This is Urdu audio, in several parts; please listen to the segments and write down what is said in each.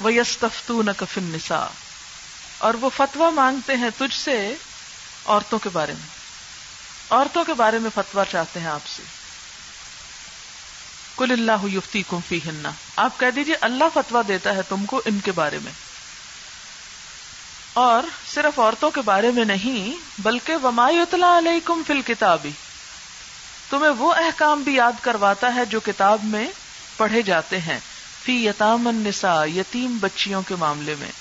وہ کفن نسا اور وہ فتوا مانگتے ہیں تجھ سے عورتوں کے بارے میں۔ عورتوں کے بارے میں فتوا چاہتے ہیں آپ سے۔ کل اللہ یفتی کم فی ہننا آپ کہہ دیجیے اللہ فتوا دیتا ہے تم کو ان کے بارے میں۔ اور صرف عورتوں کے بارے میں نہیں، بلکہ ومائی اطلاع علیہ کم فل کتابی تمہیں وہ احکام بھی یاد کرواتا ہے جو کتاب میں پڑھے جاتے ہیں۔ فی یتام النساء، یتیم بچیوں کے معاملے میں۔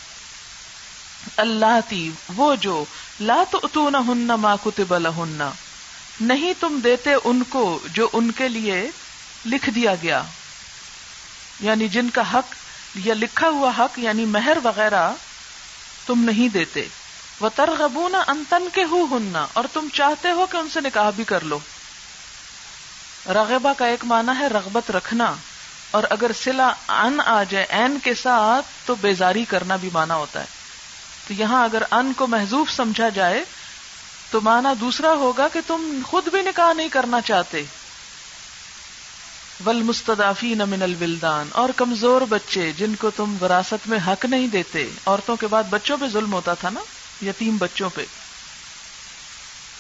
اللہ تی، وہ جو، لا تو ہن ما کتب لہن۔ نہیں تم دیتے ان کو جو ان کے لیے لکھ دیا گیا۔ یعنی جن کا حق، یا لکھا ہوا حق یعنی مہر وغیرہ تم نہیں دیتے۔ وہ ترغبون انتن کے ہو ہننا اور تم چاہتے ہو کہ ان سے نکاح بھی کر لو۔ رغبہ کا ایک معنی ہے رغبت رکھنا۔ اور اگر سلا ان آ جائے، این کے ساتھ تو بیزاری کرنا بھی مانا ہوتا ہے۔ تو یہاں اگر ان کو محضوف سمجھا جائے، تو مانا دوسرا ہوگا کہ تم خود بھی نکاح نہیں کرنا چاہتے۔ ول مستدافی من الولدان، اور کمزور بچے جن کو تم وراثت میں حق نہیں دیتے۔ عورتوں کے بعد بچوں پہ ظلم ہوتا تھا نا، یتیم بچوں پہ۔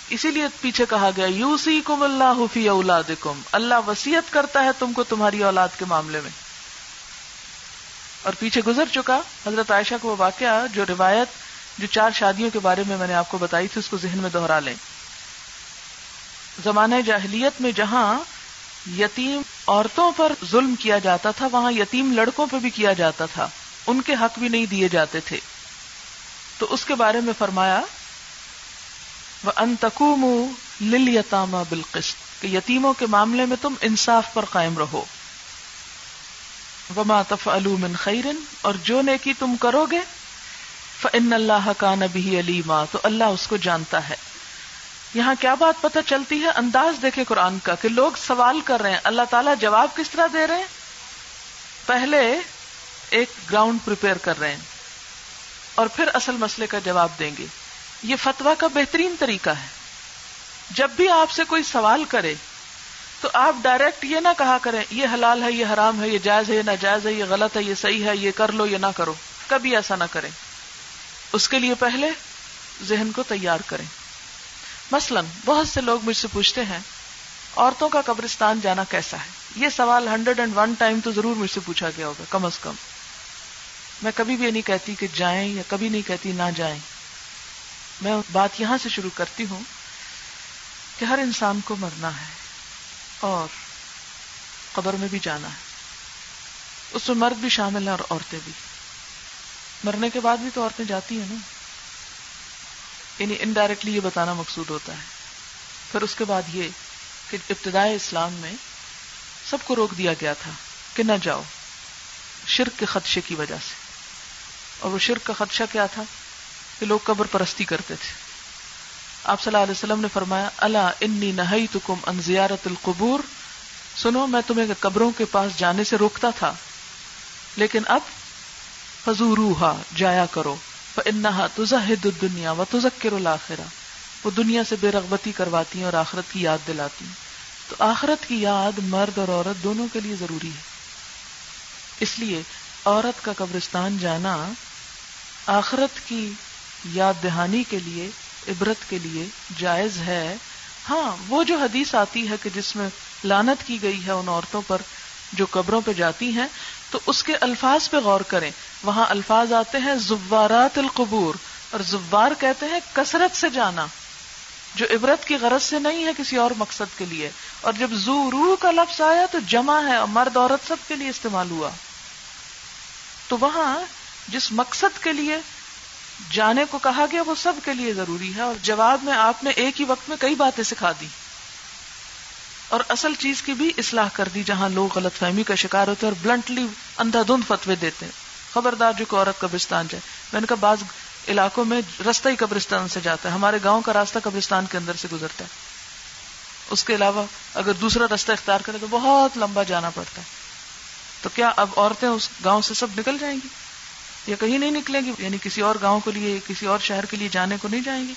اسی لیے پیچھے کہا گیا یو سی کم اللہ حفی اولاد اللہ وسیعت کرتا ہے تم کو تمہاری اولاد کے معاملے میں۔ اور پیچھے گزر چکا، حضرت عائشہ کو وہ واقعہ جو روایت، جو چار شادیوں کے بارے میں میں نے آپ کو بتائی تھی، اس کو ذہن میں دوہرا لیں۔ زمانہ جاہلیت میں جہاں یتیم عورتوں پر ظلم کیا جاتا تھا، وہاں یتیم لڑکوں پہ بھی کیا جاتا تھا۔ ان کے حق بھی نہیں دیے جاتے تھے۔ تو اس کے بارے میں فرمایا وہ انتقوم لل یتامہ بالقسط کہ یتیموں کے معاملے میں تم انصاف پر قائم رہو۔ وما من خیرن اور جو نیکی تم کرو گے فن اللہ کا نبی علیما تو اللہ اس کو جانتا ہے۔ یہاں کیا بات پتہ چلتی ہے؟ انداز دیکھے قرآن کا کہ لوگ سوال کر رہے ہیں، اللہ تعالیٰ جواب کس طرح دے رہے ہیں؟ پہلے ایک گراؤنڈ پریپئر کر رہے ہیں اور پھر اصل مسئلے کا جواب دیں گے۔ یہ فتوا کا بہترین طریقہ ہے۔ جب بھی آپ سے کوئی سوال کرے، تو آپ ڈائریکٹ یہ نہ کہا کریں، یہ حلال ہے، یہ حرام ہے، یہ جائز ہے، یہ ناجائز ہے، یہ غلط ہے، یہ صحیح ہے، یہ کر لو، یہ نہ کرو۔ کبھی ایسا نہ کریں۔ اس کے لیے پہلے ذہن کو تیار کریں۔ مثلا، بہت سے لوگ مجھ سے پوچھتے ہیں، عورتوں کا قبرستان جانا کیسا ہے؟ یہ سوال ہنڈریڈ اینڈ ون ٹائم تو ضرور مجھ سے پوچھا گیا ہوگا، کم از کم۔ میں کبھی بھی یہ نہیں کہتی کہ جائیں یا کبھی نہیں کہتی نہ جائیں۔ میں بات یہاں سے شروع کرتی ہوں کہ ہر انسان کو مرنا ہے اور قبر میں بھی جانا ہے۔ اس میں مرد بھی شامل ہیں اور عورتیں بھی۔ مرنے کے بعد بھی تو عورتیں جاتی ہیں نا۔ یعنی انڈائریکٹلی یہ بتانا مقصود ہوتا ہے۔ پھر اس کے بعد یہ کہ ابتدائے اسلام میں سب کو روک دیا گیا تھا کہ نہ جاؤ۔ شرک کے خدشے کی وجہ سے۔ اور وہ شرک کا خدشہ کیا تھا؟ کہ لوگ قبر پرستی کرتے تھے۔ آپ صلی اللہ علیہ وسلم نے فرمایا اللہ انی نہئی تکم ان زیارت القبور سنو، میں تمہیں قبروں کے پاس جانے سے روکتا تھا، لیکن اب فضوروہا جایا کرو انہا تزہد الدنیا و تذکر الاخرہ۔ وہ دنیا سے بے رغبتی کرواتی ہیں اور آخرت کی یاد دلاتی ہیں۔ تو آخرت کی یاد مرد اور عورت دونوں کے لیے ضروری ہے۔ اس لیے عورت کا قبرستان جانا آخرت کی یاد دہانی کے لیے، عبرت کے لیے جائز ہے؟ ہاں وہ جو حدیث آتی ہے کہ جس میں لانت کی گئی ہے ان عورتوں پر جو قبروں پہ جاتی ہیں، تو اس کے الفاظ پہ غور کریں۔ وہاں الفاظ آتے ہیں زوارات القبور، اور زوار کہتے ہیں کثرت سے جانا، جو عبرت کی غرض سے نہیں ہے کسی اور مقصد کے لیے۔ اور جب زو روح کا لفظ آیا تو جمع ہے اور مرد عورت سب کے لیے استعمال ہوا۔ تو وہاں جس مقصد کے لیے جانے کو کہا گیا، وہ سب کے لیے ضروری ہے۔ اور جواب میں آپ نے ایک ہی وقت میں کئی باتیں سکھا دی۔ اور اصل چیز کی بھی اصلاح کر دی، جہاں لوگ غلط فہمی کا شکار ہوتے ہیں اور بلنٹلی اندھا دھند فتوے دیتے ہیں۔ خبردار جو کوئی عورت قبرستان جائے۔ میں نے کہا، بعض علاقوں میں رستہ ہی قبرستان سے جاتا ہے۔ ہمارے گاؤں کا راستہ قبرستان کے اندر سے گزرتا ہے۔ اس کے علاوہ اگر دوسرا راستہ اختیار کرے تو بہت لمبا جانا پڑتا ہے۔ تو کیا اب عورتیں اس گاؤں سے سب نکل جائیں گی؟ یا کہیں نہیں نکلیں گی یعنی کسی اور گاؤں کے لیے، کسی اور شہر کے لیے جانے کو نہیں جائیں گی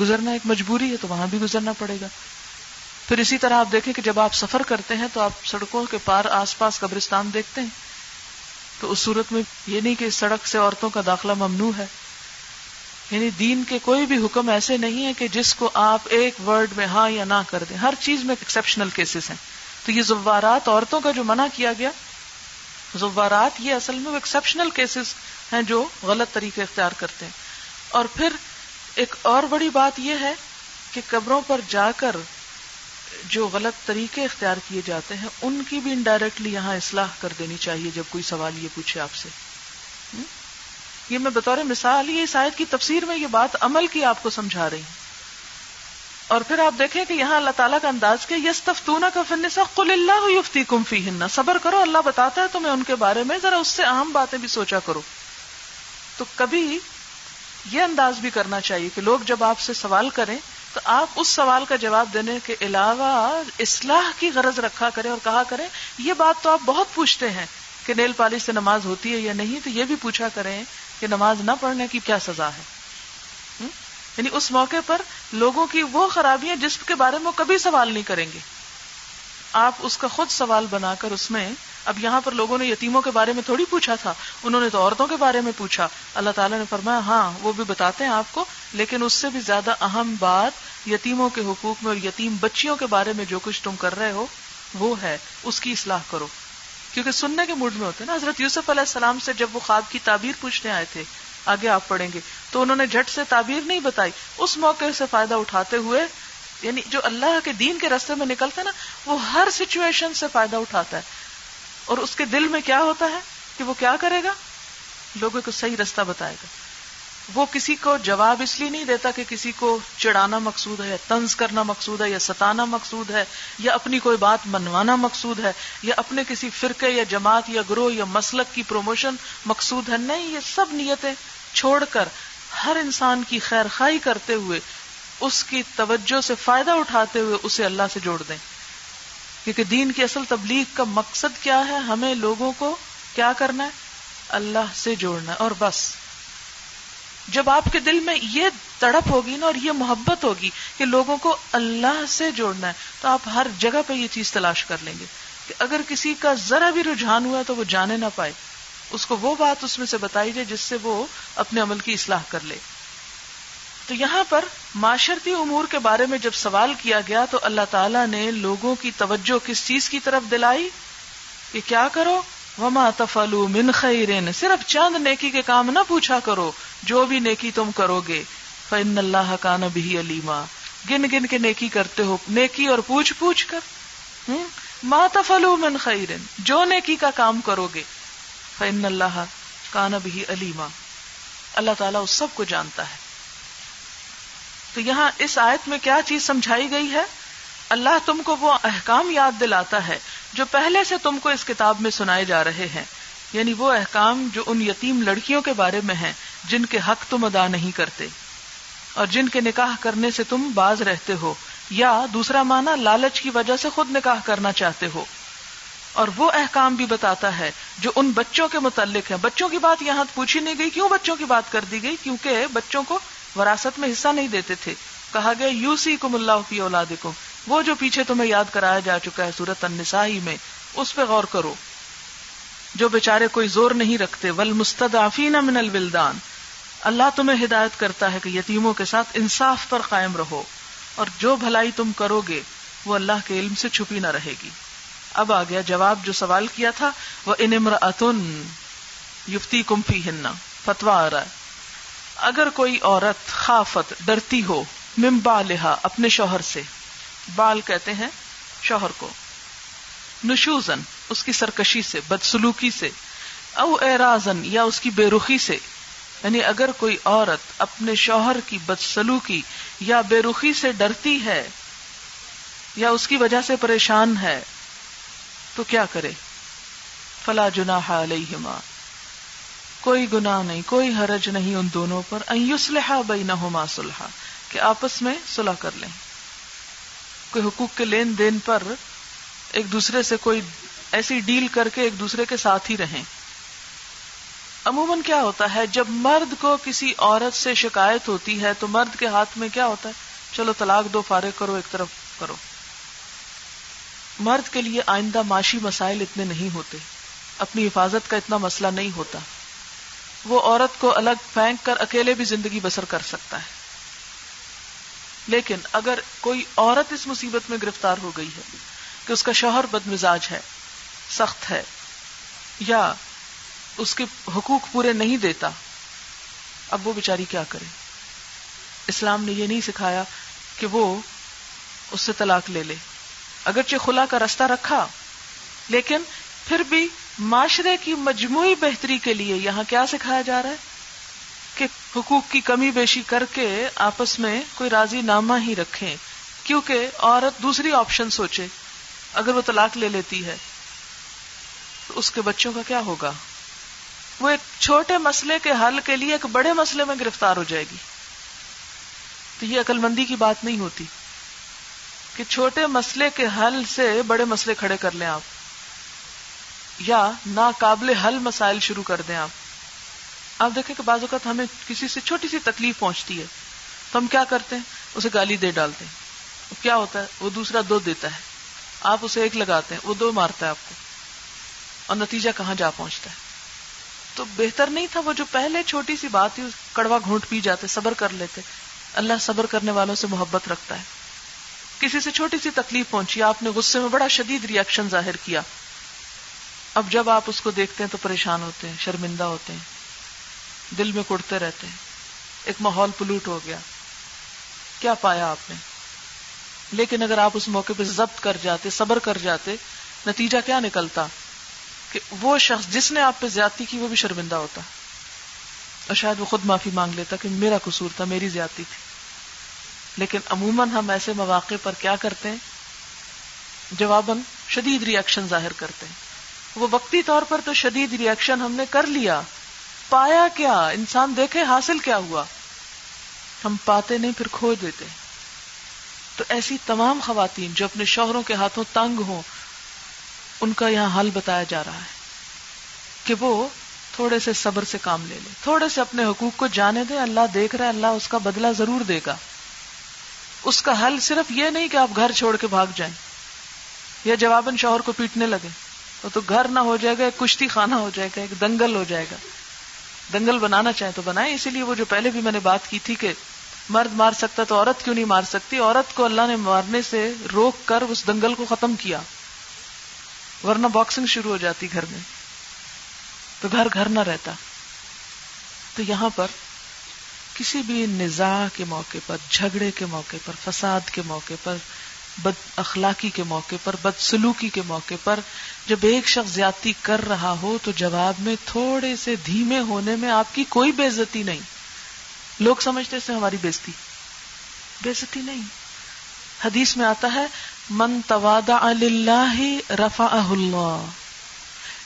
گزرنا ایک مجبوری ہے تو وہاں بھی گزرنا پڑے گا۔ پھر اسی طرح آپ دیکھیں کہ جب آپ سفر کرتے ہیں تو آپ سڑکوں کے پار آس پاس قبرستان دیکھتے ہیں۔ تو اس صورت میں یہ نہیں کہ سڑک سے عورتوں کا داخلہ ممنوع ہے۔ یعنی دین کے کوئی بھی حکم ایسے نہیں ہے کہ جس کو آپ ایک ورڈ میں ہاں یا نہ کر دیں۔ ہر چیز میں ایکسپشنل کیسز ہیں۔ تو یہ زوارات عورتوں کا جو منع کیا گیا، زوارات یہ اصل میں وہ ایکسپشنل کیسز ہیں جو غلط طریقے اختیار کرتے ہیں۔ اور پھر ایک اور بڑی بات یہ ہے کہ قبروں پر جا کر جو غلط طریقے اختیار کیے جاتے ہیں، ان کی بھی انڈائریکٹلی یہاں اصلاح کر دینی چاہیے جب کوئی سوال یہ پوچھے آپ سے۔ یہ میں بطور مثال یہ اس آیت کی تفسیر میں یہ بات عمل کی آپ کو سمجھا رہی ہوں۔ اور پھر آپ دیکھیں کہ یہاں اللہ تعالیٰ کا انداز کے یس تفتونا کا فنسا قل اللہ یفتی کم فی ہن صبر کرو، اللہ بتاتا ہے تمہیں ان کے بارے میں ذرا اس سے اہم باتیں بھی سوچا کرو تو کبھی یہ انداز بھی کرنا چاہیے کہ لوگ جب آپ سے سوال کریں تو آپ اس سوال کا جواب دینے کے علاوہ اصلاح کی غرض رکھا کریں اور کہا کریں، یہ بات تو آپ بہت پوچھتے ہیں کہ نیل پالش سے نماز ہوتی ہے یا نہیں، تو یہ بھی پوچھا کریں کہ نماز نہ پڑھنے کی کیا سزا ہے۔ یعنی اس موقع پر لوگوں کی وہ خرابیاں جس کے بارے میں وہ کبھی سوال نہیں کریں گے۔ آپ اس کا خود سوال بنا کر اس میں اب یہاں پر لوگوں نے یتیموں کے بارے میں تھوڑی پوچھا تھا، انہوں نے تو عورتوں کے بارے میں پوچھا۔ اللہ تعالیٰ نے فرمایا ہاں وہ بھی بتاتے ہیں آپ کو، لیکن اس سے بھی زیادہ اہم بات یتیموں کے حقوق میں اور یتیم بچیوں کے بارے میں جو کچھ تم کر رہے ہو، وہ ہے۔ اس کی اصلاح کرو۔ کیونکہ سننے کے موڈ میں ہوتے نا، حضرت یوسف علیہ السلام سے جب وہ خواب کی تعبیر پوچھنے آئے تھے، آگے آپ پڑھیں گے۔ تو انہوں نے جھٹ سے تعبیر نہیں بتائی، اس موقع سے فائدہ اٹھاتے ہوئے یعنی جو اللہ کے دین کے رستے میں نکلتا ہے نا، وہ ہر سچویشن سے فائدہ اٹھاتا ہے۔ اور اس کے دل میں کیا ہوتا ہے کہ وہ کیا کرے گا؟ لوگوں کو صحیح رستہ بتائے گا۔ وہ کسی کو جواب اس لیے نہیں دیتا کہ کسی کو چڑھانا مقصود ہے یا طنز کرنا مقصود ہے یا ستانا مقصود ہے یا اپنی کوئی بات منوانا مقصود ہے یا اپنے کسی فرقے یا جماعت یا گروہ یا مسلک کی پروموشن مقصود ہے۔ نہیں، یہ سب نیتیں چھوڑ کر ہر انسان کی خیر خائی کرتے ہوئے، اس کی توجہ سے فائدہ اٹھاتے ہوئے اسے اللہ سے جوڑ دیں۔ کیونکہ دین کی اصل تبلیغ کا مقصد کیا ہے؟ ہمیں لوگوں کو کیا کرنا ہے؟ اللہ سے جوڑنا ہے۔ اور بس، جب آپ کے دل میں یہ تڑپ ہوگی نا اور یہ محبت ہوگی کہ لوگوں کو اللہ سے جوڑنا ہے، تو آپ ہر جگہ پہ یہ چیز تلاش کر لیں گے کہ اگر کسی کا ذرا بھی رجحان ہوا ہے تو وہ جانے نہ پائے۔ اس کو وہ بات اس میں سے بتائی جائے جس سے وہ اپنے عمل کی اصلاح کر لے۔ تو یہاں پر معاشرتی امور کے بارے میں جب سوال کیا گیا تو اللہ تعالیٰ نے لوگوں کی توجہ کس چیز کی طرف دلائی کہ کیا کرو؟ وما تفلو من خیرن صرف چند نیکی کے کام نہ پوچھا کرو، جو بھی نیکی تم کرو گے۔ فن اللہ کا نبی علیما گن گن کے نیکی کرتے ہو، نیکی اور پوچھ پوچھ کر۔ ما تفلو من خیرن جو نیکی کا کام کرو گے۔ فن اللہ کا نبی علیما اللہ تعالیٰ اس سب کو جانتا ہے۔ تو یہاں اس آیت میں کیا چیز سمجھائی گئی ہے؟ اللہ تم کو وہ احکام یاد دلاتا ہے جو پہلے سے تم کو اس کتاب میں سنائے جا رہے ہیں۔ یعنی وہ احکام جو ان یتیم لڑکیوں کے بارے میں ہیں، جن کے حق تم ادا نہیں کرتے۔ اور جن کے نکاح کرنے سے تم باز رہتے ہو، یا دوسرا مانا لالچ کی وجہ سے خود نکاح کرنا چاہتے ہو۔ اور وہ احکام بھی بتاتا ہے جو ان بچوں کے متعلق ہے بچوں کی بات یہاں پوچھی نہیں گئی، کیوں بچوں کی بات کر دی گئی؟ کیونکہ بچوں کو وراثت میں حصہ نہیں دیتے تھے۔ کہا گیا یو سی کم اللہ کی اولاد وہ جو پیچھے تمہیں یاد کرایا جا چکا ہے سورت النسائی میں، اس پہ غور کرو۔ جو بےچارے کوئی زور نہیں رکھتے ول مستدافین من الولدان اللہ تمہیں ہدایت کرتا ہے کہ یتیموں کے ساتھ انصاف پر قائم رہو۔ اور جو بھلائی تم کرو گے وہ اللہ کے علم سے چھپی نہ رہے گی۔ اب آ گیا جواب جو سوال کیا تھا وہ انمر اتن یفتی کمفی ہننا فتوا آ رہا ہے۔ اگر کوئی عورت خافت ڈرتی ہو ممبا لہا اپنے شوہر سے، بال کہتے ہیں شوہر کو۔ نشوزن اس کی سرکشی سے، بدسلوکی سے، او ایرازن یا اس کی بے رخی سے۔ یعنی اگر کوئی عورت اپنے شوہر کی بدسلوکی یا بے رخی سے ڈرتی ہے یا اس کی وجہ سے پریشان ہے، تو کیا کرے؟ فلا جنا علیہما۔ کوئی گناہ نہیں، کوئی حرج نہیں ان دونوں پر۔ ایسلحا بینہما صلحا، کہ آپس میں صلح کر لیں۔ کوئی حقوق کے لین دین پر ایک دوسرے سے کوئی ایسی ڈیل کر کے ایک دوسرے کے ساتھ ہی رہیں۔ عموماً کیا ہوتا ہے، جب مرد کو کسی عورت سے شکایت ہوتی ہے، تو مرد کے ہاتھ میں کیا ہوتا ہے؟ چلو طلاق دو، فارغ کرو، ایک طرف کرو۔ مرد کے لیے آئندہ معاشی مسائل اتنے نہیں ہوتے۔ اپنی حفاظت کا اتنا مسئلہ نہیں ہوتا۔ وہ عورت کو الگ پھینک کر اکیلے بھی زندگی بسر کر سکتا ہے۔ لیکن اگر کوئی عورت اس مصیبت میں گرفتار ہو گئی ہے کہ اس کا شوہر بد مزاج ہے، سخت ہے، یا اس کے حقوق پورے نہیں دیتا، اب وہ بیچاری کیا کرے؟ اسلام نے یہ نہیں سکھایا کہ وہ اس سے طلاق لے لے۔ اگرچہ خلا کا رستہ رکھا، لیکن پھر بھی معاشرے کی مجموعی بہتری کے لیے یہاں کیا سکھایا جا رہا ہے؟ کہ حقوق کی کمی بیشی کر کے آپس میں کوئی راضی نامہ ہی رکھیں، کیونکہ عورت دوسری آپشن سوچے، اگر وہ طلاق لے لیتی ہے، تو اس کے بچوں کا کیا ہوگا؟ وہ ایک چھوٹے مسئلے کے حل کے لیے ایک بڑے مسئلے میں گرفتار ہو جائے گی۔ تو یہ عقل مندی کی بات نہیں ہوتی کہ چھوٹے مسئلے کے حل سے بڑے مسئلے کھڑے کر لیں آپ۔ یا ناقابل حل مسائل شروع کر دیں آپ۔ آپ دیکھیں کہ بعض اوقات ہمیں کسی سے چھوٹی سی تکلیف پہنچتی ہے۔ تو ہم کیا کرتے ہیں؟ اسے گالی دے ڈالتے ہیں۔ کیا ہوتا ہے؟ وہ دوسرا دو دیتا ہے۔ آپ اسے ایک لگاتے ہیں، وہ دو مارتا ہے آپ کو۔ اور نتیجہ کہاں جا پہنچتا ہے؟ تو بہتر نہیں تھا وہ جو پہلے چھوٹی سی بات تھی، کڑوا گھونٹ پی جاتے، صبر کر لیتے۔ اللہ صبر کرنے والوں سے محبت رکھتا ہے۔ کسی سے چھوٹی سی تکلیف پہنچی، آپ نے غصے میں بڑا شدید ریئیکشن ظاہر کیا۔ اب جب آپ اس کو دیکھتے ہیں تو پریشان ہوتے ہیں، شرمندہ ہوتے ہیں، دل میں کڑتے رہتے ہیں۔ ایک ماحول پلوٹ ہو گیا۔ کیا پایا آپ نے؟ لیکن اگر آپ اس موقع پہ ضبط کر جاتے، صبر کر جاتے، نتیجہ کیا نکلتا؟ کہ وہ شخص جس نے آپ پہ زیادتی کی، وہ بھی شرمندہ ہوتا۔ اور شاید وہ خود معافی مانگ لیتا کہ میرا قصور تھا، میری زیادتی تھی۔ لیکن عموماً ہم ایسے مواقع پر کیا کرتے ہیں؟ جواباً شدید ریئیکشن ظاہر کرتے ہیں۔ وہ وقتی طور پر تو شدید ریئیکشن ہم نے کر لیا۔ پایا کیا؟ انسان دیکھے حاصل کیا ہوا۔ ہم پاتے نہیں، پھر کھو دیتے۔ تو ایسی تمام خواتین جو اپنے شوہروں کے ہاتھوں تنگ ہوں، ان کا یہاں حل بتایا جا رہا ہے کہ وہ تھوڑے سے صبر سے کام لے لے۔ تھوڑے سے اپنے حقوق کو جانے دے اللہ دیکھ رہا ہے، اللہ اس کا بدلہ ضرور دے گا۔ اس کا حل صرف یہ نہیں کہ آپ گھر چھوڑ کے بھاگ جائیں یا جواباً شوہر کو پیٹنے لگے تو گھر نہ ہو جائے گا، ایک کشتی خانہ ہو جائے گا، ایک دنگل ہو جائے گا۔ دنگل بنانا چاہے تو بنائے اسی لیے وہ جو پہلے بھی میں نے بات کی تھی کہ مرد مار سکتا تو عورت کیوں نہیں مار سکتی؟ عورت کو اللہ نے مارنے سے روک کر اس دنگل کو ختم کیا، ورنہ باکسنگ شروع ہو جاتی گھر میں۔ تو گھر گھر نہ رہتا۔ تو یہاں پر کسی بھی نزاع کے موقع پر، جھگڑے کے موقع پر، فساد کے موقع پر بد اخلاقی کے موقع پر، بد سلوکی کے موقع پر جب ایک شخص زیادتی کر رہا ہو تو جواب میں تھوڑے سے دھیمے ہونے میں آپ کی کوئی بےزتی نہیں۔ لوگ سمجھتے سے ہماری بےزتی۔ بےزتی نہیں۔ حدیث میں آتا ہے، من توادع اللہ رفا اللہ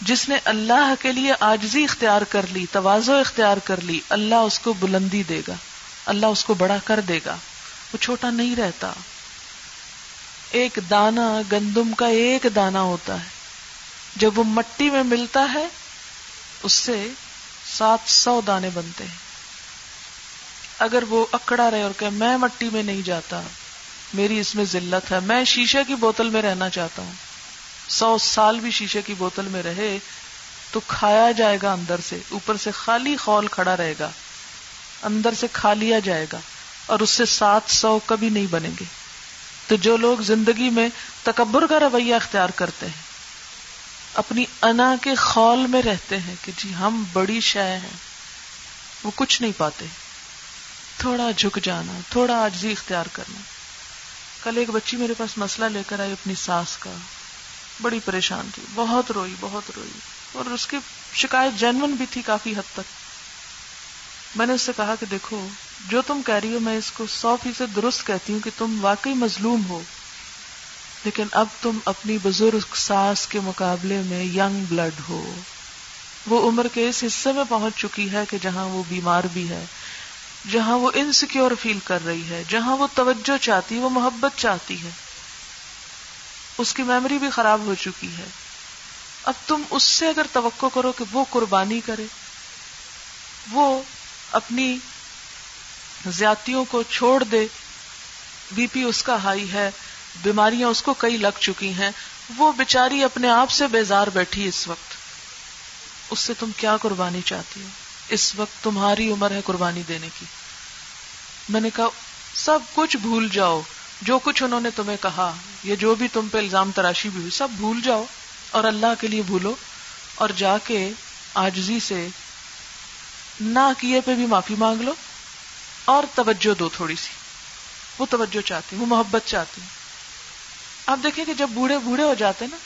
جس نے اللہ کے لیے آجزی اختیار کر لی، توازو اختیار کر لی، اللہ اس کو بلندی دے گا۔ اللہ اس کو بڑا کر دے گا۔ وہ چھوٹا نہیں رہتا۔ ایک دانا گندم کا ایک دانا ہوتا ہے۔ جب وہ مٹی میں ملتا ہے، اس سے سات سو دانے بنتے ہیں۔ اگر وہ اکڑا رہے اور کہ میں مٹی میں نہیں جاتا، میری اس میں ذلت ہے، میں شیشے کی بوتل میں رہنا چاہتا ہوں، سو سال بھی شیشے کی بوتل میں رہے، تو کھایا جائے گا اندر سے، اوپر سے خالی خول کھڑا رہے گا، اندر سے کھا لیا جائے گا، اور اس سے سات سو کبھی نہیں بنیں گے۔ تو جو لوگ زندگی میں تکبر کا رویہ اختیار کرتے ہیں، اپنی انا کے خول میں رہتے ہیں کہ جی ہم بڑی شے ہیں، وہ کچھ نہیں پاتے۔ تھوڑا جھک جانا، تھوڑا آجزی اختیار کرنا۔ کل ایک بچی میرے پاس مسئلہ لے کر آئی اپنی ساس کا۔ بڑی پریشان تھی، بہت روئی بہت روئی۔ اور اس کی شکایت جینون بھی تھی کافی حد تک۔ میں نے اس سے کہا کہ دیکھو جو تم کہہ رہی ہو، میں اس کو سو فیصد درست کہتی ہوں کہ تم واقعی مظلوم ہو۔ لیکن اب تم اپنی بزرگ ساس کے مقابلے میں ینگ بلڈ ہو۔ وہ عمر کے اس حصے میں پہنچ چکی ہے کہ جہاں وہ بیمار بھی ہے، جہاں وہ انسیکیور فیل کر رہی ہے، جہاں وہ توجہ چاہتی، وہ محبت چاہتی ہے۔ اس کی میموری بھی خراب ہو چکی ہے۔ اب تم اس سے اگر توقع کرو کہ وہ قربانی کرے۔ وہ اپنی زیاتیوں کو چھوڑ دے۔ بی پی اس کا ہائی ہے۔ بیماریاں اس کو کئی لگ چکی ہیں۔ وہ بےچاری اپنے آپ سے بیزار بیٹھی اس وقت۔ اس سے تم کیا قربانی چاہتی ہو؟ اس وقت تمہاری عمر ہے قربانی دینے کی۔ میں نے کہا، سب کچھ بھول جاؤ۔ جو کچھ انہوں نے تمہیں کہا، یا جو بھی تم پہ الزام تراشی بھی ہوئی، سب بھول جاؤ۔ اور اللہ کے لیے بھولو۔ اور جا کے آجزی سے نہ کیے پہ بھی معافی مانگ لو۔ اور توجہ دو تھوڑی سی۔ وہ توجہ چاہتی وہ محبت چاہتی آپ دیکھیں کہ جب بوڑھے بوڑھے ہو جاتے ہیں نا،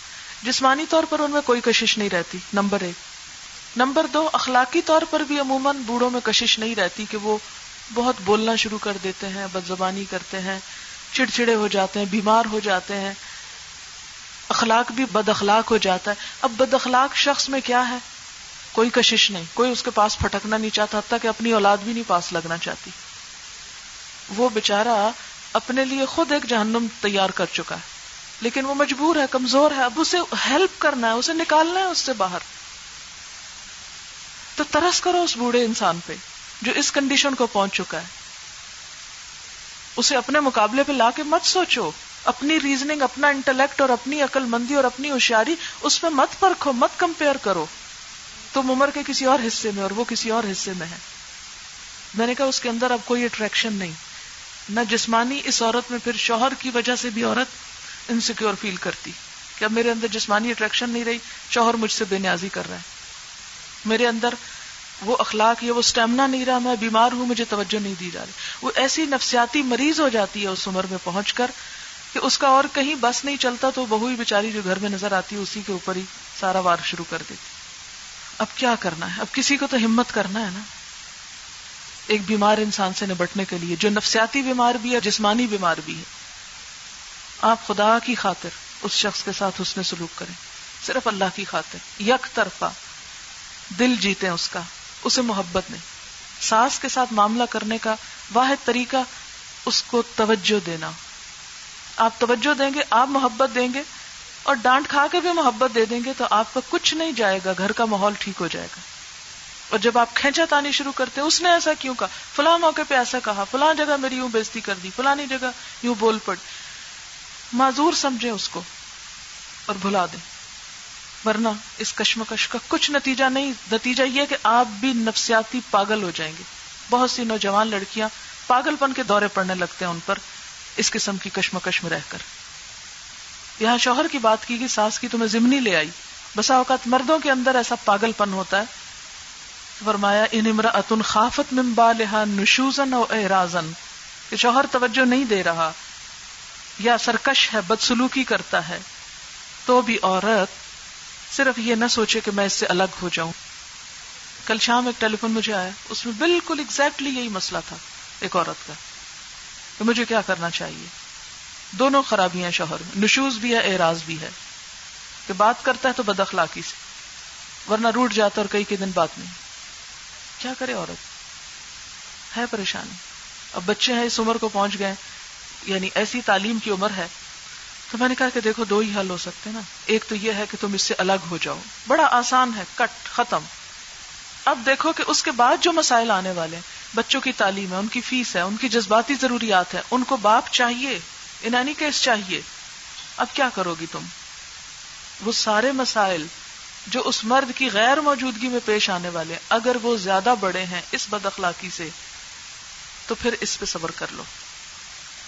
جسمانی طور پر ان میں کوئی کشش نہیں رہتی، نمبر ایک۔ نمبر دو، اخلاقی طور پر بھی عموماً بوڑھوں میں کشش نہیں رہتی کہ وہ بہت بولنا شروع کر دیتے ہیں بد زبانی کرتے ہیں، چڑچڑے ہو جاتے ہیں، بیمار ہو جاتے ہیں۔ اخلاق بھی بد اخلاق ہو جاتا ہے۔ اب بد اخلاق شخص میں کیا ہے؟ کوئی کشش نہیں، کوئی اس کے پاس پھٹکنا نہیں چاہتا، حتیٰ کہ اپنی اولاد بھی نہیں پاس لگنا چاہتی۔ وہ بےچارا اپنے لیے خود ایک جہنم تیار کر چکا ہے۔ لیکن وہ مجبور ہے، کمزور ہے۔ اب اسے ہیلپ کرنا ہے، اسے نکالنا ہے اس سے باہر۔ تو ترس کرو اس بوڑھے انسان پہ جو اس کنڈیشن کو پہنچ چکا ہے۔ اسے اپنے مقابلے پہ لا کے مت سوچو۔ اپنی ریزننگ اپنا انٹلیکٹ اور اپنی عقل مندی اور اپنی ہوشیاری اس میں مت پرکھو، مت کمپیئر کرو۔ تم عمر کے کسی اور حصے میں اور وہ کسی اور حصے میں ہے میں نے کہا اس کے اندر اب کوئی اٹریکشن نہیں۔ نہ جسمانی، اس عورت میں پھر شوہر کی وجہ سے بھی عورت انسیکیور فیل کرتی۔ کہ اب میرے اندر جسمانی اٹریکشن نہیں رہی؟ شوہر مجھ سے بے نیازی کر رہا ہے۔ میرے اندر وہ اخلاق یا وہ اسٹیمنا نہیں رہا، میں بیمار ہوں، مجھے توجہ نہیں دی جا رہی۔ وہ ایسی نفسیاتی مریض ہو جاتی ہے اس عمر میں پہنچ کر کہ اس کا اور کہیں بس نہیں چلتا تو بہو ہی بےچاری جو گھر میں نظر آتی ہے، اسی کے اوپر ہی سارا وار شروع کر دیتی۔ اب کیا کرنا ہے؟ اب کسی کو تو ہمت کرنا ہے نا۔ ایک بیمار انسان سے نبٹنے کے لیے، جو نفسیاتی بیمار بھی ہے، جسمانی بیمار بھی ہے۔ آپ خدا کی خاطر اس شخص کے ساتھ اس نے سلوک کریں۔ صرف اللہ کی خاطر۔ یک طرفہ دل جیتے اس کا، اسے محبت نہیں۔ ساس کے ساتھ معاملہ کرنے کا واحد طریقہ اس کو توجہ دینا۔ آپ توجہ دیں گے، آپ محبت دیں گے اور ڈانٹ کھا کے بھی محبت دے دیں گے تو آپ کا کچھ نہیں جائے گا، گھر کا ماحول ٹھیک ہو جائے گا۔ اور جب آپ کھینچا تانی شروع کرتے اس نے ایسا کیوں کہا؟ فلاں موقع پہ ایسا کہا، فلاں جگہ میری یوں بےزتی کر دی، فلانی جگہ یوں بول پڑ۔ معذور سمجھے اس کو اور بھلا دیں۔ ورنہ اس کشمکش کا کچھ نتیجہ نہیں، نتیجہ یہ کہ آپ بھی نفسیاتی پاگل ہو جائیں گے۔ بہت سی نوجوان لڑکیاں پاگل پن کے دورے پڑنے لگتے ہیں ان پر، اس قسم کی کشمکش میں رہ کر۔ یہاں شوہر کی بات کی کہ ساس کی تمہیں ضمنی لے آئی۔ بسا اوقات مردوں کے اندر ایسا پاگل پن ہوتا ہے فرمایا، ان اتن خافت ممبا لہا نشوزن اور اعرازن کہ شوہر توجہ نہیں دے رہا، یا سرکش ہے، بدسلوکی کرتا ہے، تو بھی عورت صرف یہ نہ سوچے کہ میں اس سے الگ ہو جاؤں۔ کل شام ایک ٹیلی فون مجھے آیا، اس میں بالکل ایگزیکٹلی یہی مسئلہ تھا، ایک عورت کا، کہ مجھے کیا کرنا چاہیے؟ دونوں خرابیاں شوہر میں، نشوز بھی ہے، اعراض بھی ہے۔ کہ بات کرتا ہے تو بد اخلاقی سے، ورنہ روٹ جاتا اور کئی کئی دن بات نہیں کیا کرے عورت؟ ہے پریشانی۔ اب بچے ہیں، اس عمر کو پہنچ گئے یعنی ایسی تعلیم کی عمر ہے۔ تو میں نے کہا کہ دیکھو، دو ہی حل ہو سکتے نا۔ ایک تو یہ ہے کہ تم اس سے الگ ہو جاؤ۔ بڑا آسان ہے، کٹ، ختم۔ اب دیکھو کہ اس کے بعد جو مسائل آنے والے ہیں، بچوں کی تعلیم ہے، ان کی فیس ہے، ان کی جذباتی ضروریات ہے ان کو باپ چاہیے ان اینی کیس چاہیے۔ اب کیا کرو گی تم؟ وہ سارے مسائل جو اس مرد کی غیر موجودگی میں پیش آنے والے اگر وہ زیادہ بڑے ہیں اس بد اخلاقی سے، تو پھر اس پہ صبر کر لو۔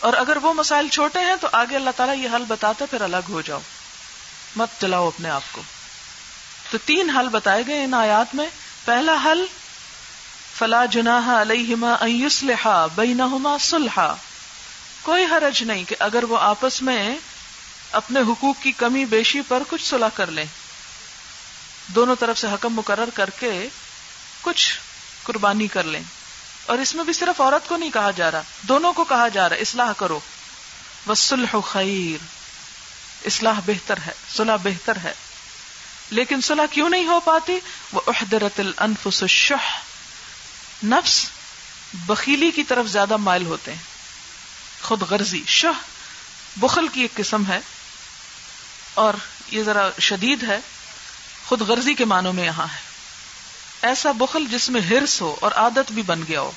اور اگر وہ مسائل چھوٹے ہیں، تو آگے اللہ تعالیٰ یہ حل بتاتا پھر الگ ہو جاؤ۔ مت چلاؤ اپنے آپ کو۔ تو تین حل بتائے گئے ان آیات میں۔ پہلا حل، فلا جناح علیہما ایسلحا بینہما صلحا۔ کوئی حرج نہیں کہ اگر وہ آپس میں اپنے حقوق کی کمی بیشی پر کچھ صلح کر لیں۔ دونوں طرف سے حکم مقرر کر کے کچھ قربانی کر لیں۔ اور اس میں بھی صرف عورت کو نہیں کہا جا رہا، دونوں کو کہا جا رہا، اصلاح کرو۔ وسلح خیر اصلاح بہتر ہے، صلح بہتر ہے۔ لیکن صلح کیوں نہیں ہو پاتی؟ وہ احدرت الانفس الشح۔ نفس بخیلی کی طرف زیادہ مائل ہوتے ہیں۔ خود غرضی۔ شہ بخل کی ایک قسم ہے۔ اور یہ ذرا شدید ہے۔ خود غرضی کے معنوں میں یہاں ہے۔ ایسا بخل جس میں ہرس ہو اور عادت بھی بن گیا ہو۔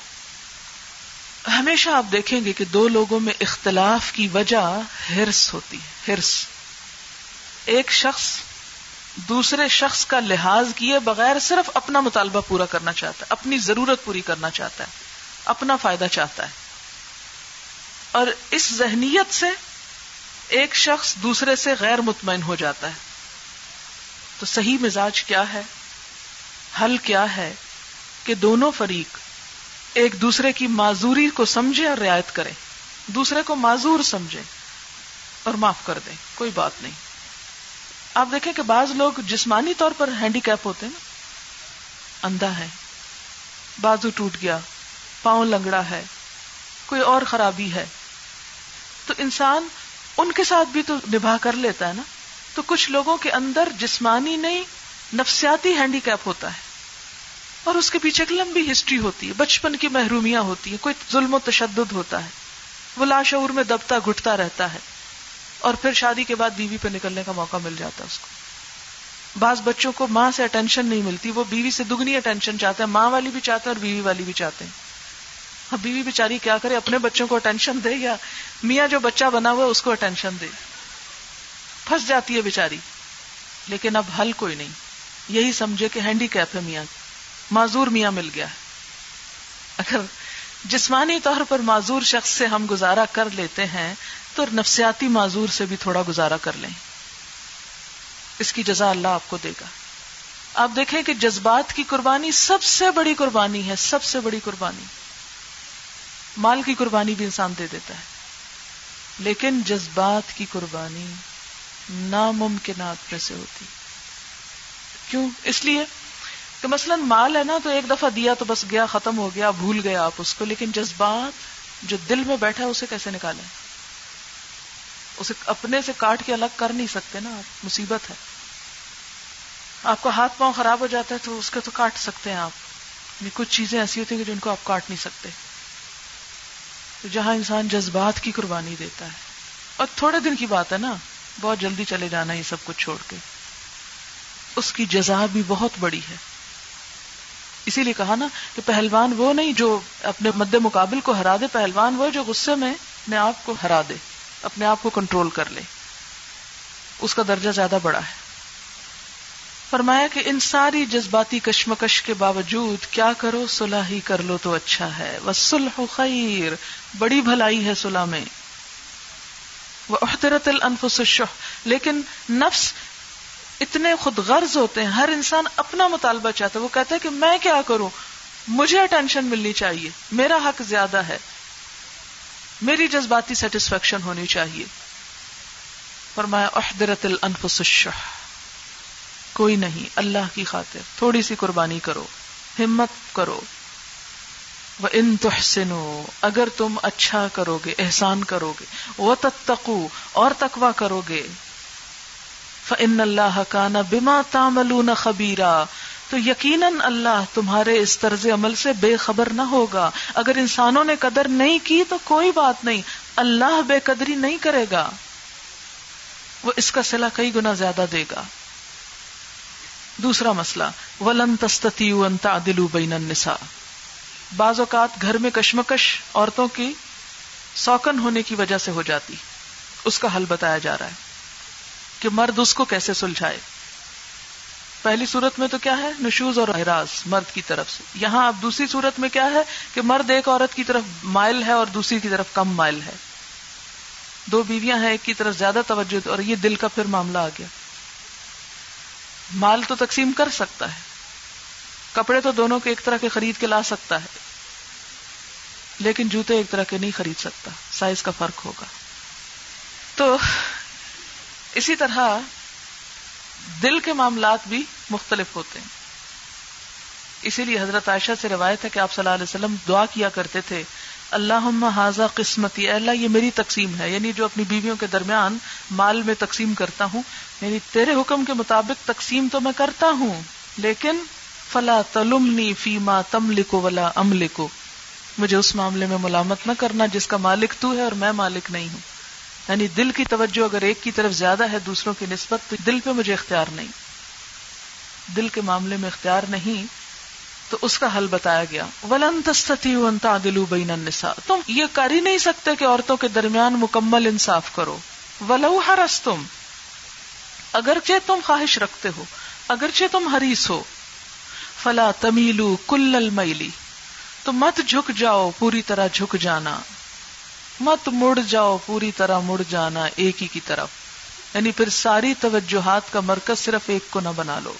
ہمیشہ آپ دیکھیں گے کہ دو لوگوں میں اختلاف کی وجہ ہرس ہوتی ہے، ہرس۔ ایک شخص دوسرے شخص کا لحاظ کیے بغیر صرف اپنا مطالبہ پورا کرنا چاہتا ہے، اپنی ضرورت پوری کرنا چاہتا ہے، اپنا فائدہ چاہتا ہے۔ اور اس ذہنیت سے ایک شخص دوسرے سے غیر مطمئن ہو جاتا ہے۔ تو صحیح مزاج کیا ہے؟ حل کیا ہے کہ دونوں فریق ایک دوسرے کی معذوری کو سمجھے اور رعایت کریں؟ دوسرے کو معذور سمجھے اور معاف کر دیں، کوئی بات نہیں۔ آپ دیکھیں کہ بعض لوگ جسمانی طور پر ہینڈی کیپ ہوتے ہیں نا، اندھا ہے، بازو ٹوٹ گیا، پاؤں لنگڑا ہے، کوئی اور خرابی ہے۔ تو انسان ان کے ساتھ بھی تو نبھا کر لیتا ہے نا۔ تو کچھ لوگوں کے اندر جسمانی نہیں، نفسیاتی ہینڈی کیپ ہوتا ہے۔ اور اس کے پیچھے ایک لمبی ہسٹری ہوتی ہے، بچپن کی محرومیاں ہوتی ہیں، کوئی ظلم و تشدد ہوتا ہے۔ وہ لاشعور میں دبتا، گھٹتا رہتا ہے۔ اور پھر شادی کے بعد بیوی پہ نکلنے کا موقع مل جاتا ہے اس کو۔ بعض بچوں کو ماں سے اٹینشن نہیں ملتی، وہ بیوی سے دگنی اٹینشن چاہتے ہیں۔ ماں والی بھی چاہتے ہیں اور بیوی والی بھی چاہتے ہیں۔ اب بیوی بیچاری کیا کرے، اپنے بچوں کو اٹینشن دے یا میاں جو بچہ بنا ہوا ہے، اس کو اٹینشن دے۔ پھنس جاتی ہے بیچاری۔ لیکن اب حل کوئی نہیں۔ یہی سمجھے کہ ہینڈی کیپ ہے میاں۔ معذور میاں مل گیا۔ اگر جسمانی طور پر معذور شخص سے ہم گزارا کر لیتے ہیں، تو نفسیاتی معذور سے بھی تھوڑا گزارا کر لیں۔ اس کی جزا اللہ آپ کو دے گا۔ آپ دیکھیں کہ جذبات کی قربانی سب سے بڑی قربانی ہے، سب سے بڑی قربانی۔ مال کی قربانی بھی انسان دے دیتا ہے۔ لیکن جذبات کی قربانی ناممکنات میں سے ہوتی۔ کیوں؟ اس لیے کہ مثلا مال ہے نا تو ایک دفعہ دیا تو بس گیا، ختم ہو گیا، بھول گیا آپ اس کو، لیکن جذبات جو دل میں بیٹھا ہے اسے کیسے نکالیں؟ اسے اپنے سے کاٹ کے الگ کر نہیں سکتے نا آپ، مصیبت ہے۔ آپ کو ہاتھ پاؤں خراب ہو جاتا ہے تو اس کے تو کاٹ سکتے ہیں آپ۔ یعنی کچھ چیزیں ایسی ہوتی ہیں کہ جن کو آپ کاٹ نہیں سکتے۔ تو جہاں انسان جذبات کی قربانی دیتا ہے۔ اور تھوڑے دن کی بات ہے نا بہت جلدی چلے جانا یہ سب کچھ چھوڑ کے۔ اس کی جزا بھی بہت بڑی ہے۔ اسی لیے کہا نا کہ پہلوان وہ نہیں جو اپنے مد مقابل کو ہرا دے، پہلوان وہ جو غصے میں اپنے آپ کو ہرا دے، اپنے آپ کو کنٹرول کر لے۔ اس کا درجہ زیادہ بڑا ہے۔ فرمایا کہ ان ساری جذباتی کشمکش کے باوجود کیا کرو؟ صلح ہی کر لو تو اچھا ہے۔ وہ خیر بڑی بھلائی ہے صلح میں۔ وہ احترت الانفس الشح. لیکن نفس اتنے خود غرض ہوتے ہیں، ہر انسان اپنا مطالبہ چاہتا ہے۔ وہ کہتا ہے کہ میں کیا کروں؟ مجھے اٹینشن ملنی چاہیے۔ میرا حق زیادہ ہے۔ میری جذباتی سیٹسفیکشن ہونی چاہیے۔ فرمایا احدرت الانفس الشح۔ کوئی نہیں، اللہ کی خاطر تھوڑی سی قربانی کرو۔ ہمت کرو۔ وہ ان تحسنو اگر تم اچھا کرو گے احسان کرو گے وہ تتقو اور تقوا کرو گے فن اللہ کا نہ بما تامل خبیرا تو یقیناً اللہ تمہارے اس طرز عمل سے بے خبر نہ ہوگا۔ اگر انسانوں نے قدر نہیں کی تو کوئی بات نہیں، اللہ بے قدری نہیں کرے گا۔ وہ اس کا سلا کئی گنا زیادہ دے گا۔ دوسرا مسئلہ، ولن تستی تعدلوا بین النساء۔ بعض اوقات گھر میں کشمکش عورتوں کی سوکن ہونے کی وجہ سے ہو جاتی۔ اس کا حل بتایا جا رہا ہے کہ مرد اس کو کیسے سلجھائے۔ پہلی صورت میں تو کیا ہے؟ نشوز اور احراز مرد کی طرف سے۔ یہاں اب دوسری صورت میں کیا ہے؟ کہ مرد ایک عورت کی طرف مائل ہے اور دوسری کی طرف کم مائل ہے۔ دو بیویاں ہیں، ایک کی طرف زیادہ توجہ اور یہ دل کا پھر معاملہ آ گیا۔ مال تو تقسیم کر سکتا ہے۔ کپڑے تو دونوں کے ایک طرح کے خرید کے لا سکتا ہے، لیکن جوتے ایک طرح کے نہیں خرید سکتا، سائز کا فرق ہوگا۔ تو اسی طرح دل کے معاملات بھی مختلف ہوتے ہیں۔ اسی لیے حضرت عائشہ سے روایت ہے کہ آپ صلی اللہ علیہ وسلم دعا کیا کرتے تھے اللہ حاضہ قسمتی اللہ یہ میری تقسیم ہے یعنی جو اپنی بیویوں کے درمیان مال میں تقسیم کرتا ہوں یعنی تیرے حکم کے مطابق تقسیم تو میں کرتا ہوں، لیکن فلا تلمنی فیما تم لکھو ولا ام لکھو مجھے اس معاملے میں ملامت نہ کرنا جس کا مالک تو ہے اور میں مالک نہیں ہوں. یعنی دل کی توجہ اگر ایک کی طرف زیادہ ہے دوسروں کی نسبت، تو دل پہ مجھے اختیار نہیں. دل کے معاملے میں اختیار نہیں، تو اس کا حل بتایا گیا. ولن تستی دلو بین النساء. تم یہ کر ہی نہیں سکتے کہ عورتوں کے درمیان مکمل انصاف کرو. ولو ہرس تم اگرچہ تم خواہش رکھتے ہو، اگرچہ تم حریص ہو فلا تمیلو کل المیلی، تو مت جھک جاؤ پوری طرح جھک جانا۔ مت مڑ جاؤ پوری طرح مڑ جانا ایک ہی کی طرف۔ یعنی پھر ساری توجہات کا مرکز صرف ایک کو نہ بنا لو۔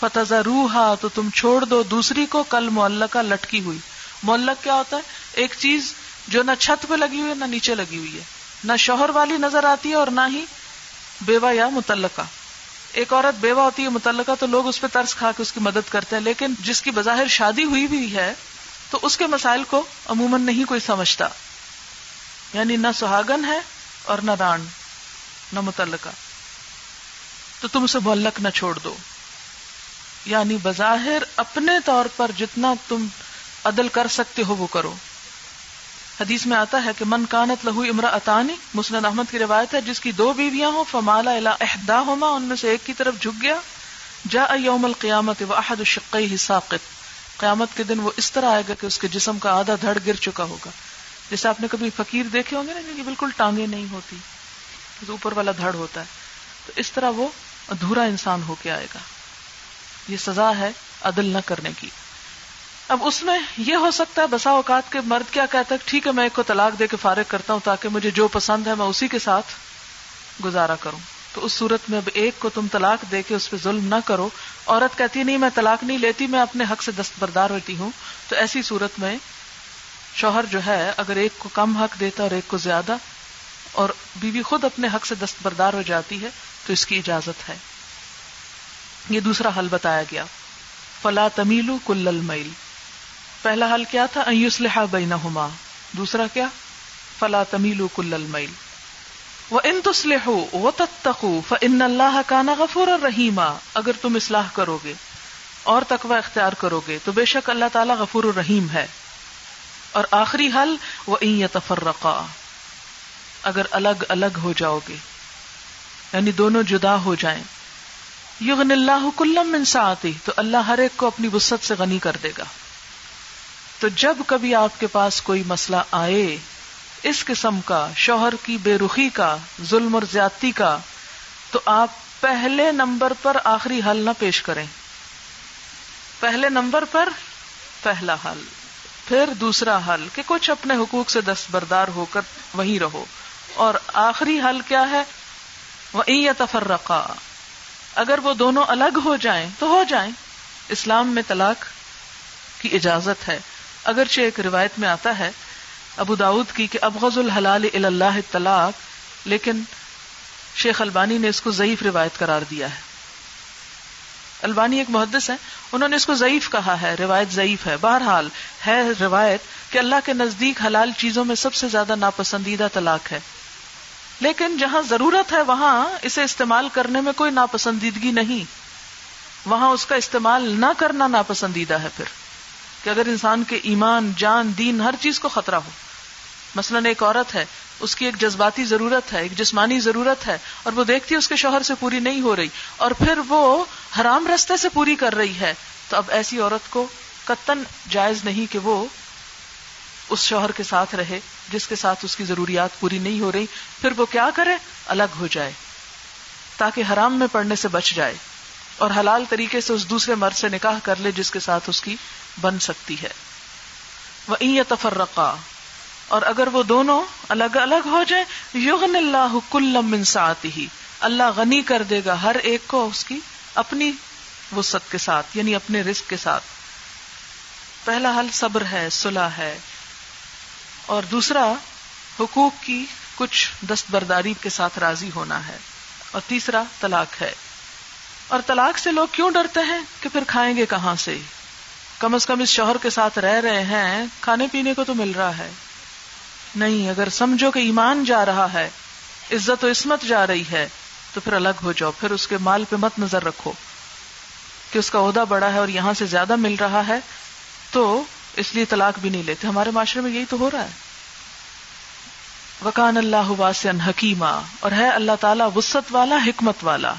فتح روحا تو تم چھوڑ دو۔ دوسری کو کل معلقہ لٹکی ہوئی۔ معلق کیا ہوتا ہے؟ ایک چیز جو نہ چھت پہ لگی ہوئی ہے، نہ نیچے لگی ہوئی ہے۔ نہ شوہر والی نظر آتی ہے اور نہ ہی بیوہ یا متعلقہ۔ ایک عورت بیوہ ہوتی ہے، متعلقہ تو لوگ اس پہ ترس کھا کے اس کی مدد کرتے ہیں، لیکن جس کی بظاہر شادی ہوئی بھی ہے، تو اس کے مسائل کو عموماً نہیں کوئی سمجھتا۔ یعنی نہ سہاگن ہے اور نہ ران، نہ متعلقہ۔ تو تم اسے معلق نہ چھوڑ دو۔ یعنی بظاہر اپنے طور پر جتنا تم عدل کر سکتے ہو، وہ کرو۔ حدیث میں آتا ہے کہ من کانت لہو امرا اطانی مسند احمد کی روایت ہے، جس کی دو بیویاں ہوں، فمالا الا احدا ہوما ان میں سے ایک کی طرف جھک گیا۔ جا یوم القیامت و احد الشقی ساقت قیامت کے دن وہ اس طرح آئے گا کہ اس کے جسم کا آدھا دھڑ گر چکا ہوگا۔ جیسے آپ نے کبھی فقیر دیکھے ہوں گے نا یعنی بالکل ٹانگیں نہیں ہوتی اوپر والا دھڑ ہوتا ہے۔ تو اس طرح وہ ادھورا انسان ہو کے آئے گا۔ یہ سزا ہے عدل نہ کرنے کی۔ اب اس میں یہ ہو سکتا ہے بسا اوقات کے مرد کیا کہتا ہے ٹھیک ہے میں ایک کو طلاق دے کے فارغ کرتا ہوں تاکہ مجھے جو پسند ہے میں اسی کے ساتھ گزارا کروں۔ تو اس صورت میں اب ایک کو تم طلاق دے کے اس پہ ظلم نہ کرو۔ عورت کہتی نہیں، میں طلاق نہیں لیتی، میں اپنے حق سے دستبردار ہوتی ہوں۔ تو ایسی صورت میں شوہر جو ہے، اگر ایک کو کم حق دیتا اور ایک کو زیادہ اور بیوی خود اپنے حق سے دستبردار ہو جاتی ہے، تو اس کی اجازت ہے۔ یہ دوسرا حل بتایا گیا۔ فلا تمیلو کل المیل پہلا حل کیا تھا؟ ایوسلحا بینہما دوسرا کیا؟ فلا تمیلو کل المیل وہ ان تسلحو وہ تتقو فان اللہ کانا غفور الرحیما اگر تم اصلاح کرو گے اور تقوی اختیار کرو گے تو بے شک اللہ تعالیٰ غفور الرحیم ہے. اور آخری حل وہ این یتفرقا اگر الگ الگ ہو جاؤ گے یعنی دونوں جدا ہو جائیں. یغن اللہ کلم من ساعتی تو اللہ ہر ایک کو اپنی وسط سے غنی کر دے گا۔ تو جب کبھی آپ کے پاس کوئی مسئلہ آئے، اس قسم کا، شوہر کی بے رخی کا، ظلم اور زیادتی کا، تو آپ پہلے نمبر پر آخری حل نہ پیش کریں۔ پہلے نمبر پر پہلا حل، پھر دوسرا حل، کہ کچھ اپنے حقوق سے دستبردار ہو کر وہیں رہو۔ اور آخری حل کیا ہے؟ وہ تفرقہ اگر وہ دونوں الگ ہو جائیں تو ہو جائیں۔ اسلام میں طلاق کی اجازت ہے۔ اگرچہ ایک روایت میں آتا ہے ابو داود کی کہ ابغض الحلال اللہ طلاق لیکن شیخ البانی نے اس کو ضعیف روایت قرار دیا ہے۔ البانی ایک محدث ہے انہوں نے اس کو ضعیف کہا ہے، روایت ضعیف ہے۔ بہرحال ہے روایت کہ اللہ کے نزدیک حلال چیزوں میں سب سے زیادہ ناپسندیدہ طلاق ہے۔ لیکن جہاں ضرورت ہے، وہاں اسے استعمال کرنے میں کوئی ناپسندیدگی نہیں۔ وہاں اس کا استعمال نہ کرنا ناپسندیدہ ہے پھر۔ کہ اگر انسان کے ایمان، جان، دین، ہر چیز کو خطرہ ہو، مثلا ایک عورت ہے، اس کی ایک جذباتی ضرورت ہے، ایک جسمانی ضرورت ہے، اور وہ دیکھتی ہے اس کے شوہر سے پوری نہیں ہو رہی، اور پھر وہ حرام رستے سے پوری کر رہی ہے، تو اب ایسی عورت کو قطن جائز نہیں کہ وہ اس شوہر کے ساتھ رہے، جس کے ساتھ اس کی ضروریات پوری نہیں ہو رہی، پھر وہ کیا کرے؟ الگ ہو جائے، تاکہ حرام میں پڑنے سے بچ جائے، اور حلال طریقے سے اس دوسرے مرد سے نکاح کر لے جس کے ساتھ اس کی بن سکتی ہے۔ وہ تفرقہ اور اگر وہ دونوں الگ الگ ہو جائیں یغن اللہ کل ساتھ ہی اللہ غنی کر دے گا ہر ایک کو اس کی اپنی وسط کے ساتھ یعنی اپنے رزق کے ساتھ۔ پہلا حل صبر ہے، صلح ہے۔ اور دوسرا، حقوق کی کچھ دستبرداری کے ساتھ راضی ہونا ہے۔ اور تیسرا، طلاق ہے۔ اور طلاق سے لوگ کیوں ڈرتے ہیں کہ پھر کھائیں گے کہاں سے؟ کم از کم اس شوہر کے ساتھ رہ رہے ہیں، کھانے پینے کو تو مل رہا ہے۔ نہیں، اگر سمجھو کہ ایمان جا رہا ہے، عزت و عصمت جا رہی ہے، تو پھر الگ ہو جاؤ، پھر اس کے مال پہ مت نظر رکھو۔ کہ اس کا عہدہ بڑا ہے اور یہاں سے زیادہ مل رہا ہے، تو اس لیے طلاق بھی نہیں لیتے۔ ہمارے معاشرے میں یہی تو ہو رہا ہے۔ وکان اللہ واسن حکیمہ اور ہے اللہ تعالیٰ وسط والا، حکمت والا۔